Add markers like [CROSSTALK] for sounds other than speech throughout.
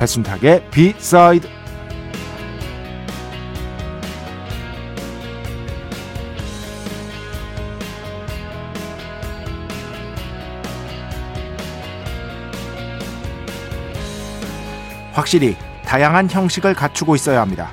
배순탁의 비사이드 확실히 다양한 형식을 갖추고 있어야 합니다.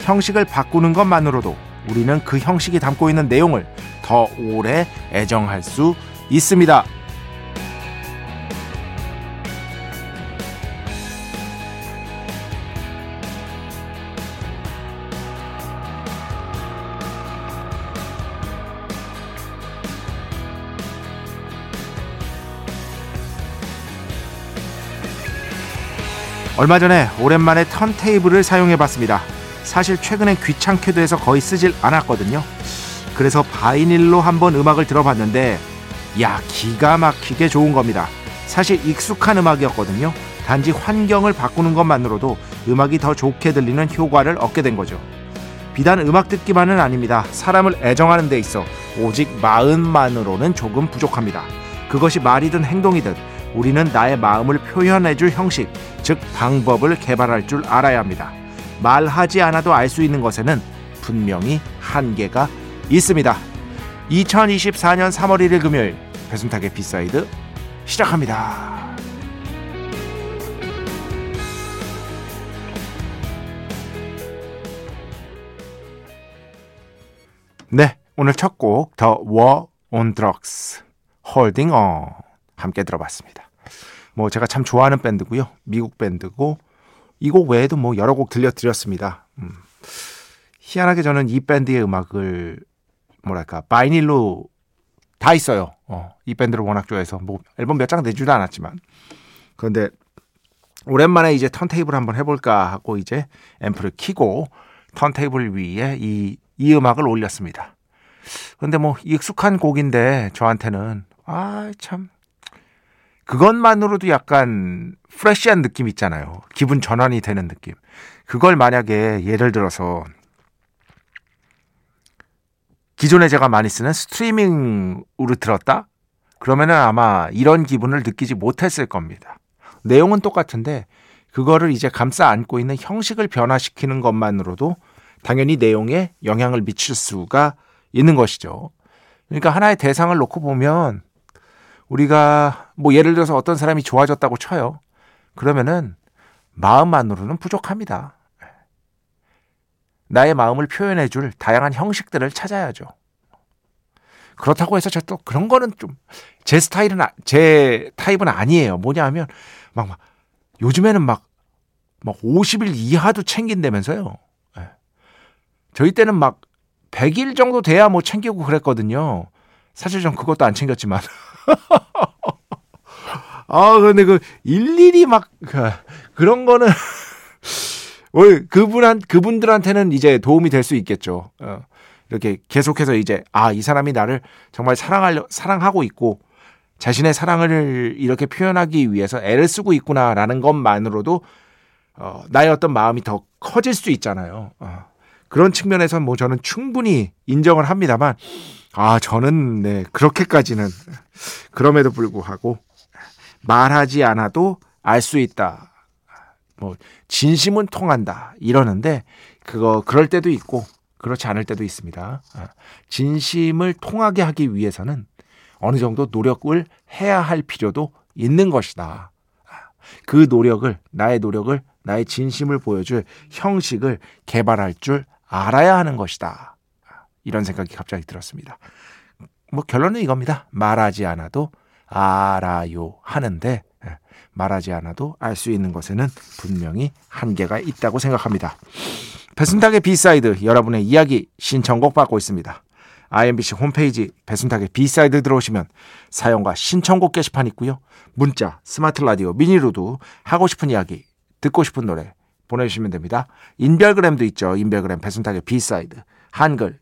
형식을 바꾸는 것만으로도 우리는 그 형식이 담고 있는 내용을 더 오래 애정할 수 있습니다. 얼마 전에 오랜만에 턴테이블을 사용해 봤습니다. 사실 최근엔 귀찮게도 해서 거의 쓰질 않았거든요. 그래서 바이닐로 한번 음악을 들어봤는데 야 기가 막히게 좋은 겁니다. 사실 익숙한 음악이었거든요. 단지 환경을 바꾸는 것만으로도 음악이 더 좋게 들리는 효과를 얻게 된 거죠. 비단 음악 듣기만은 아닙니다. 사람을 애정하는 데 있어 오직 마음만으로는 조금 부족합니다. 그것이 말이든 행동이든 우리는 나의 마음을 표현해줄 형식, 즉 방법을 개발할 줄 알아야 합니다. 말하지 않아도 알 수 있는 것에는 분명히 한계가 있습니다. 2024년 3월 1일 금요일 배순탁의 B side 시작합니다. 네, 오늘 첫 곡 The War on Drugs Holding On 함께 들어봤습니다. 뭐 제가 참 좋아하는 밴드고요. 미국 밴드고 이 곡 외에도 뭐 여러 곡 들려드렸습니다. 음. 희한하게 저는 이 밴드의 음악을 뭐랄까 vinyl로 다 있어요. 어, 이 밴드를 워낙 좋아해서 뭐 앨범 몇 장 내지도 않았지만 그런데 오랜만에 이제 턴테이블 한번 해볼까 하고 이제 앰프를 키고 턴테이블 위에 이, 이 음악을 올렸습니다. 근데 뭐 익숙한 곡인데 저한테는 아 참 그것만으로도 약간 프레시한 느낌 있잖아요. 기분 전환이 되는 느낌. 그걸 만약에 예를 들어서 기존에 제가 많이 쓰는 스트리밍으로 들었다? 그러면은 아마 이런 기분을 느끼지 못했을 겁니다. 내용은 똑같은데 그거를 이제 감싸 안고 있는 형식을 변화시키는 것만으로도 당연히 내용에 영향을 미칠 수가 있는 것이죠. 그러니까 하나의 대상을 놓고 보면 우리가 뭐 예를 들어서 어떤 사람이 좋아졌다고 쳐요. 그러면은 마음만으로는 부족합니다. 나의 마음을 표현해 줄 다양한 형식들을 찾아야죠. 그렇다고 해서 저 또 그런 거는 좀 제 스타일은 아, 제 타입은 아니에요. 뭐냐 하면 막, 막 요즘에는 막, 막 50일 이하도 챙긴다면서요. 네. 저희 때는 막 100일 정도 돼야 뭐 챙기고 그랬거든요. 사실 전 그것도 안 챙겼지만. [LAUGHS] [LAUGHS] 아, 근데 그 일일이 막 그, 그런 거는 [LAUGHS] 그분한 그분들한테는 이제 도움이 될 수 있겠죠. 어, 이렇게 계속해서 이제 아, 이 사람이 나를 정말 사랑하려 사랑하고 있고 자신의 사랑을 이렇게 표현하기 위해서 애를 쓰고 있구나라는 것만으로도 어, 나의 어떤 마음이 더 커질 수 있잖아요. 어, 그런 측면에서 뭐 저는 충분히 인정을 합니다만 아, 저는 네, 그렇게까지는 그럼에도 불구하고 말하지 않아도 알 수 있다. 뭐 진심은 통한다. 이러는데 그거 그럴 때도 있고 그렇지 않을 때도 있습니다. 아, 진심을 통하게 하기 위해서는 어느 정도 노력을 해야 할 필요도 있는 것이다. 아, 그 노력을 나의 노력을 나의 진심을 보여줄 형식을 개발할 줄 알아야 하는 것이다. 이런 생각이 갑자기 들었습니다. 뭐 결론은 이겁니다. 말하지 않아도 알아요 하는데 예, 말하지 않아도 알 수 있는 것에는 분명히 한계가 있다고 생각합니다. 배순탁의 B side 여러분의 이야기 신청곡 받고 있습니다. IMBC 홈페이지 배순탁의 B side 들어오시면 사연과 신청곡 게시판 있고요. 문자, 스마트 라디오, 미니로도 하고 싶은 이야기, 듣고 싶은 노래 보내주시면 됩니다. 인별그램도 있죠. 인별그램 배순탁의 B side. 한글,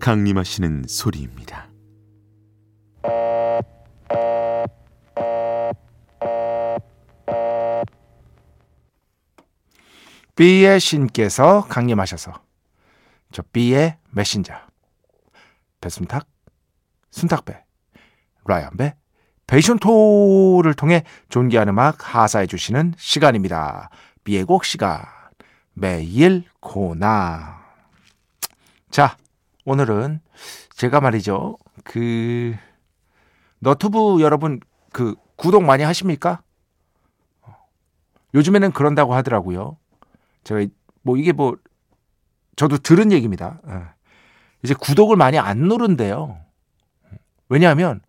강림하시는 소리입니다. B의 신께서 강림하셔서 저 B의 메신저 배순탁, 순탁배, 라이언배, 베이션토를 통해 존귀한 음악 하사해 주시는 시간입니다. B의 곡 시간 매일 코나 자 오늘은 제가 말이죠 그 너튜브 여러분 그 구독 많이 하십니까? 요즘에는 그런다고 하더라고요. 제가 뭐 이게 뭐 저도 들은 얘기입니다. 예. 이제 구독을 많이 안 누른대요. 왜냐하면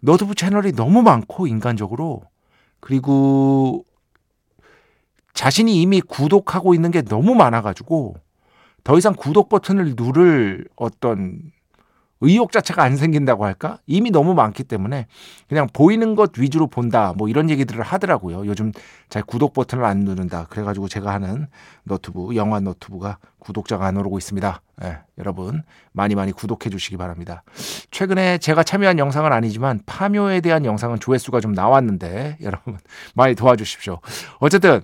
너튜브 채널이 너무 많고 인간적으로 그리고 자신이 이미 구독하고 있는 게 너무 많아가지고 더 이상 구독 버튼을 누를 어떤 의욕 자체가 안 생긴다고 할까? 이미 너무 많기 때문에 그냥 보이는 것 위주로 본다. 뭐 이런 얘기들을 하더라고요. 요즘 잘 구독 버튼을 안 누른다. 그래가지고 제가 하는 너튜브, 영화 너튜브가 구독자가 안 오르고 있습니다. 네, 여러분 많이 많이 구독해 주시기 바랍니다. 최근에 제가 참여한 영상은 아니지만 파묘에 대한 영상은 조회수가 좀 나왔는데 [LAUGHS] 여러분 많이 도와주십시오. 어쨌든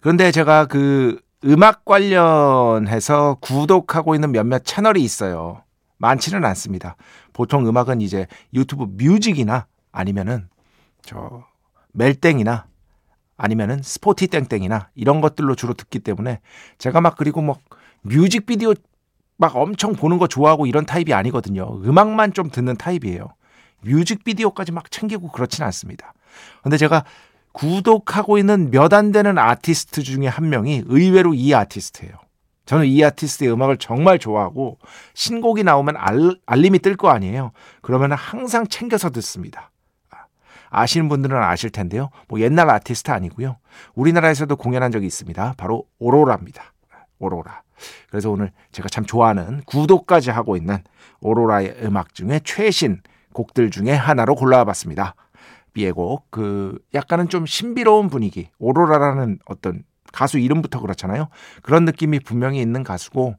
그런데 제가 그 음악 관련해서 구독하고 있는 몇몇 채널이 있어요. 많지는 않습니다. 보통 음악은 이제 유튜브 뮤직이나 아니면은 저 멜땡이나 아니면은 스포티 땡땡이나 이런 것들로 주로 듣기 때문에 제가 막 그리고 뭐 뮤직비디오 막 엄청 보는 거 좋아하고 이런 타입이 아니거든요. 음악만 좀 듣는 타입이에요. 뮤직비디오까지 막 챙기고 그렇지는 않습니다. 근데 제가 구독하고 있는 몇 안 되는 아티스트 중에 한 명이 의외로 이 아티스트예요. 저는 이 아티스트의 음악을 정말 좋아하고 신곡이 나오면 알, 알림이 뜰 거 아니에요. 그러면 항상 챙겨서 듣습니다. 아시는 분들은 아실 텐데요. 뭐 옛날 아티스트 아니고요. 우리나라에서도 공연한 적이 있습니다. 바로 오로라입니다. 오로라. 그래서 오늘 제가 참 좋아하는 구독까지 하고 있는 오로라의 음악 중에 최신 곡들 중에 하나로 골라와 봤습니다. 비에곡 그 약간은 좀 신비로운 분위기 오로라라는 어떤 가수 이름부터 그렇잖아요. 그런 느낌이 분명히 있는 가수고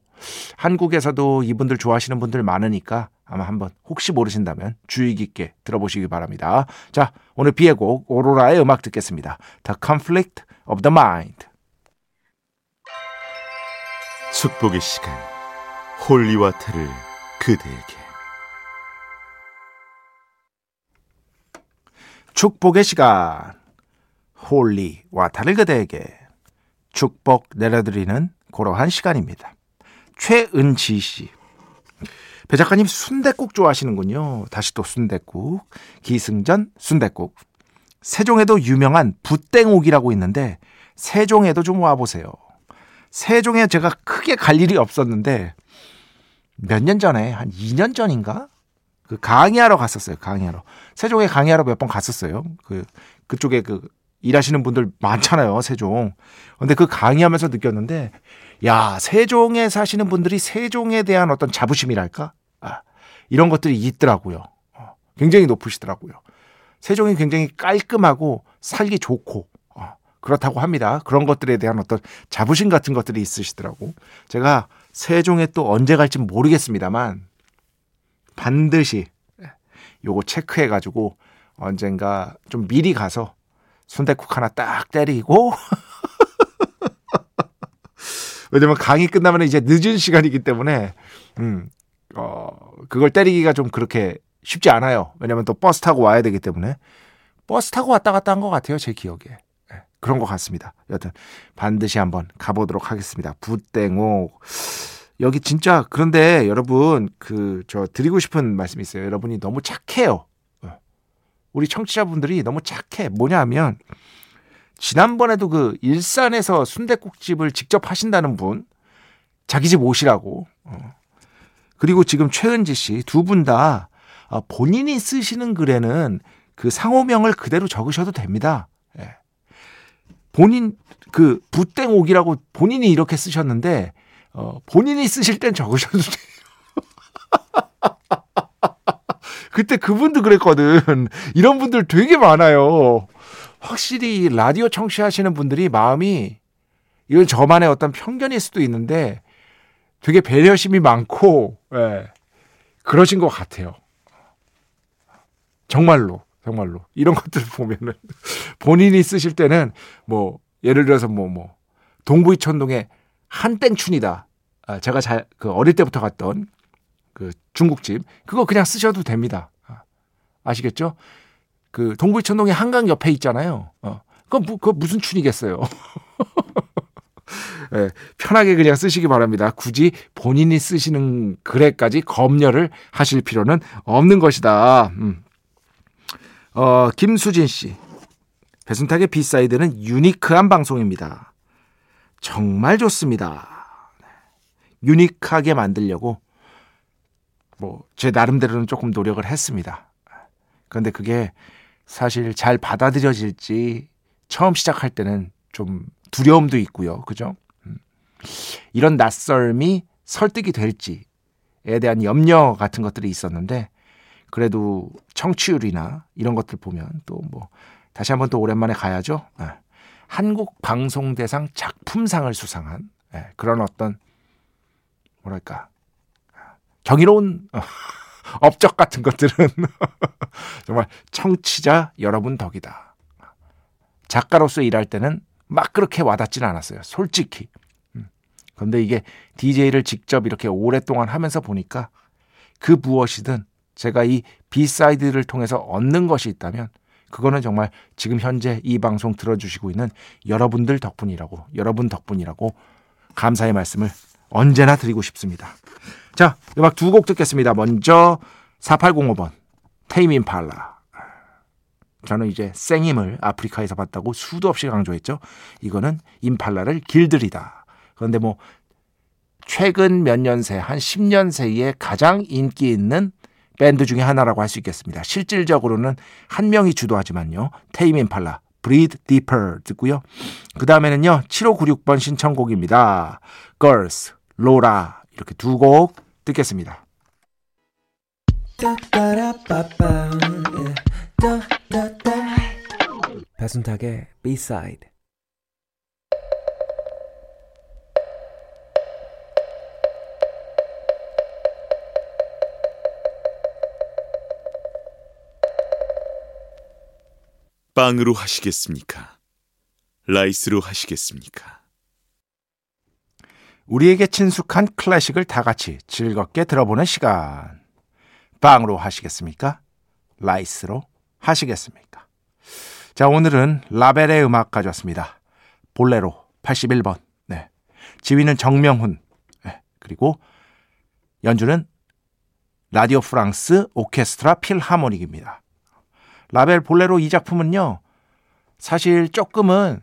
한국에서도 이분들 좋아하시는 분들 많으니까 아마 한번 혹시 모르신다면 주의 깊게 들어보시기 바랍니다. 자, 오늘 비의 곡 오로라의 음악 듣겠습니다. The Conflict of the Mind. 축복의 시간 Holy Water를 그대에게 축복의 시간 Holy Water를 그대에게 축복 내려드리는 그러한 시간입니다. 최은지 씨. 배 작가님 순대국 좋아하시는군요. 다시 또 순대국. 기승전 순대국. 세종에도 유명한 붓땡옥이라고 있는데 세종에도 좀 와보세요. 세종에 제가 크게 갈 일이 없었는데 몇 년 전에 한 2년 전인가 그 강의하러 갔었어요. 강의하러 세종에 강의하러 몇 번 갔었어요. 그 그쪽에 그 일하시는 분들 많잖아요, 세종. 근데 그 강의하면서 느꼈는데, 야, 세종에 사시는 분들이 세종에 대한 어떤 자부심이랄까? 아, 이런 것들이 있더라고요. 어, 굉장히 높으시더라고요. 세종이 굉장히 깔끔하고 살기 좋고 어, 그렇다고 합니다. 그런 것들에 대한 어떤 자부심 같은 것들이 있으시더라고. 제가 세종에 또 언제 갈지 모르겠습니다만 반드시 요거 체크해 가지고 언젠가 좀 미리 가서 순대국 하나 딱 때리고 [LAUGHS] 왜냐면 강의 끝나면 이제 늦은 시간이기 때문에 음, 어, 그걸 때리기가 좀 그렇게 쉽지 않아요. 왜냐면 또 버스 타고 와야 되기 때문에 버스 타고 왔다 갔다 한 것 같아요. 제 기억에. 네, 그런 것 같습니다. 여튼 반드시 한번 가보도록 하겠습니다. 부땡옥. 여기 진짜 그런데 여러분 그 저 드리고 싶은 말씀이 있어요. 여러분이 너무 착해요. 어. 우리 청취자분들이 너무 착해. 뭐냐면 지난번에도 그 일산에서 순대국집을 직접 하신다는 분 자기 집 오시라고. 어. 그리고 지금 최은지 씨 두 분다 어, 본인이 쓰시는 글에는 그 상호명을 그대로 적으셔도 됩니다. 예. 본인 그 부땡옥이라고 본인이 이렇게 쓰셨는데 어, 본인이 쓰실 땐 적으셔도 돼요. [LAUGHS] 그때 그분도 그랬거든. 이런 분들 되게 많아요. 확실히 라디오 청취하시는 분들이 마음이 이건 저만의 어떤 편견일 수도 있는데 되게 배려심이 많고 예, 그러신 것 같아요. 정말로 정말로 이런 것들 보면은 [LAUGHS] 본인이 쓰실 때는 뭐 예를 들어서 뭐뭐 뭐 동부이천동에 한땡춘이다. 아, 제가 잘 그 어릴 때부터 갔던 그 중국집 그거 그냥 쓰셔도 됩니다. 아, 아시겠죠? 그 동부이천동에 한강 옆에 있잖아요. 어. 그거 무슨 춘이겠어요. 네, [LAUGHS] 편하게 그냥 쓰시기 바랍니다. 굳이 본인이 쓰시는 글에까지 검열을 하실 필요는 없는 것이다. 음. 어, 김수진 씨. 배순탁의 B side는 unique한 방송입니다. 정말 좋습니다. 유니크하게 만들려고 뭐 제 나름대로는 조금 노력을 했습니다. 그런데 그게 사실 잘 받아들여질지 처음 시작할 때는 좀 두려움도 있고요. 그죠? 음. 이런 낯설미 설득이 될지에 대한 염려 같은 것들이 있었는데 그래도 청취율이나 이런 것들 보면 또 뭐 다시 한번 또 오랜만에 가야죠. 네. 한국 방송 대상 작품상을 수상한 네. 그런 어떤 뭐랄까 경이로운 [LAUGHS] 업적 같은 것들은 [LAUGHS] 정말 청취자 여러분 덕이다. 작가로서 일할 때는 막 그렇게 와닿지는 않았어요. 솔직히. 음. 그런데 이게 DJ를 직접 이렇게 오랫동안 하면서 보니까 그 무엇이든 제가 이 B side를 통해서 얻는 것이 있다면 그거는 정말 지금 현재 이 방송 들어주시고 있는 여러분들 덕분이라고, 여러분 덕분이라고 감사의 말씀을 언제나 드리고 싶습니다. 자, 음악 두 곡 듣겠습니다. 먼저 4805번 Tame Impala. 저는 이제 생임을 아프리카에서 봤다고 수도 없이 강조했죠. 이거는 임팔라를 길들이다. 그런데 뭐 최근 몇 년 새, 한 10년 새에 가장 인기 있는 밴드 중에 하나라고 할 수 있겠습니다. 실질적으로는 한 명이 주도하지만요. 테이민 팔라, Breathe Deeper 듣고요. 그 다음에는요. 7596번 신청곡입니다. Girls, 로라 이렇게 두 곡 듣겠습니다. 배순탁의 B-side 빵으로 하시겠습니까? rice로 하시겠습니까? 우리에게 친숙한 클래식을 다 같이 즐겁게 들어보는 시간. 빵으로 하시겠습니까? rice로 하시겠습니까? 자, 오늘은 라벨의 음악 가져왔습니다. 볼레로 81번. 네. 지휘는 정명훈. 네. 그리고 연주는 라디오 프랑스 오케스트라 필하모닉입니다. 라벨 볼레로 이 작품은요. 사실 조금은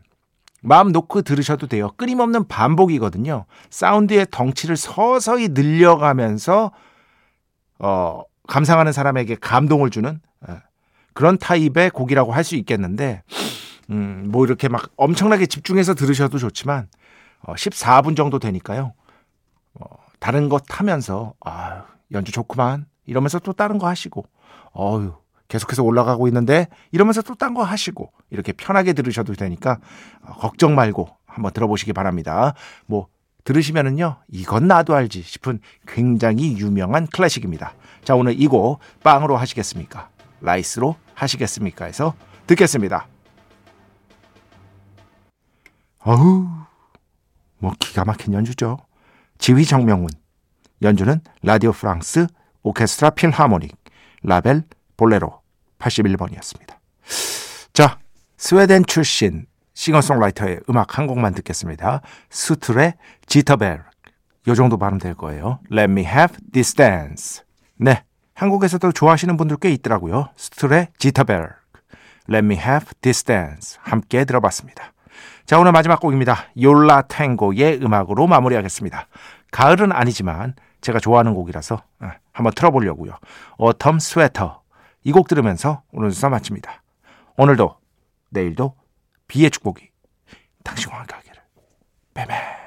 마음 놓고 들으셔도 돼요. 끊임없는 반복이거든요. 사운드의 덩치를 서서히 늘려가면서 어, 감상하는 사람에게 감동을 주는 예, 그런 타입의 곡이라고 할 수 있겠는데 음, 뭐 이렇게 막 엄청나게 집중해서 들으셔도 좋지만 어, 14분 정도 되니까요. 어, 다른 것 하면서 아, 연주 좋구만 이러면서 또 다른 거 하시고 어유 계속해서 올라가고 있는데 이러면서 또 딴 거 하시고 이렇게 편하게 들으셔도 되니까 어, 걱정 말고 한번 들어보시기 바랍니다. 뭐 들으시면은요 이건 나도 알지 싶은 굉장히 유명한 클래식입니다. 자 오늘 이곡 빵으로 하시겠습니까? 라이스로 하시겠습니까? 해서 듣겠습니다. 어우 뭐 기가 막힌 연주죠. 지휘 정명훈 연주는 라디오 프랑스 오케스트라 필하모닉 라벨 볼레로 81번이었습니다. 자, 스웨덴 출신 싱어송라이터의 음악 한 곡만 듣겠습니다. 수틀의 지터벨. 요 정도 발음 될 거예요. Let me have this dance. 네. 한국에서도 좋아하시는 분들 꽤 있더라고요. 수틀의 지터벨. Let me have this dance. 함께 들어봤습니다. 자, 오늘 마지막 곡입니다. 요라 탱고의 음악으로 마무리하겠습니다. 가을은 아니지만 제가 좋아하는 곡이라서 어, 한번 틀어보려고요. 어텀 스웨터. 이 곡 들으면서 오늘 수사 마칩니다. 오늘도 내일도 비의 축복이 당신과 함께 하기를. 빼빼.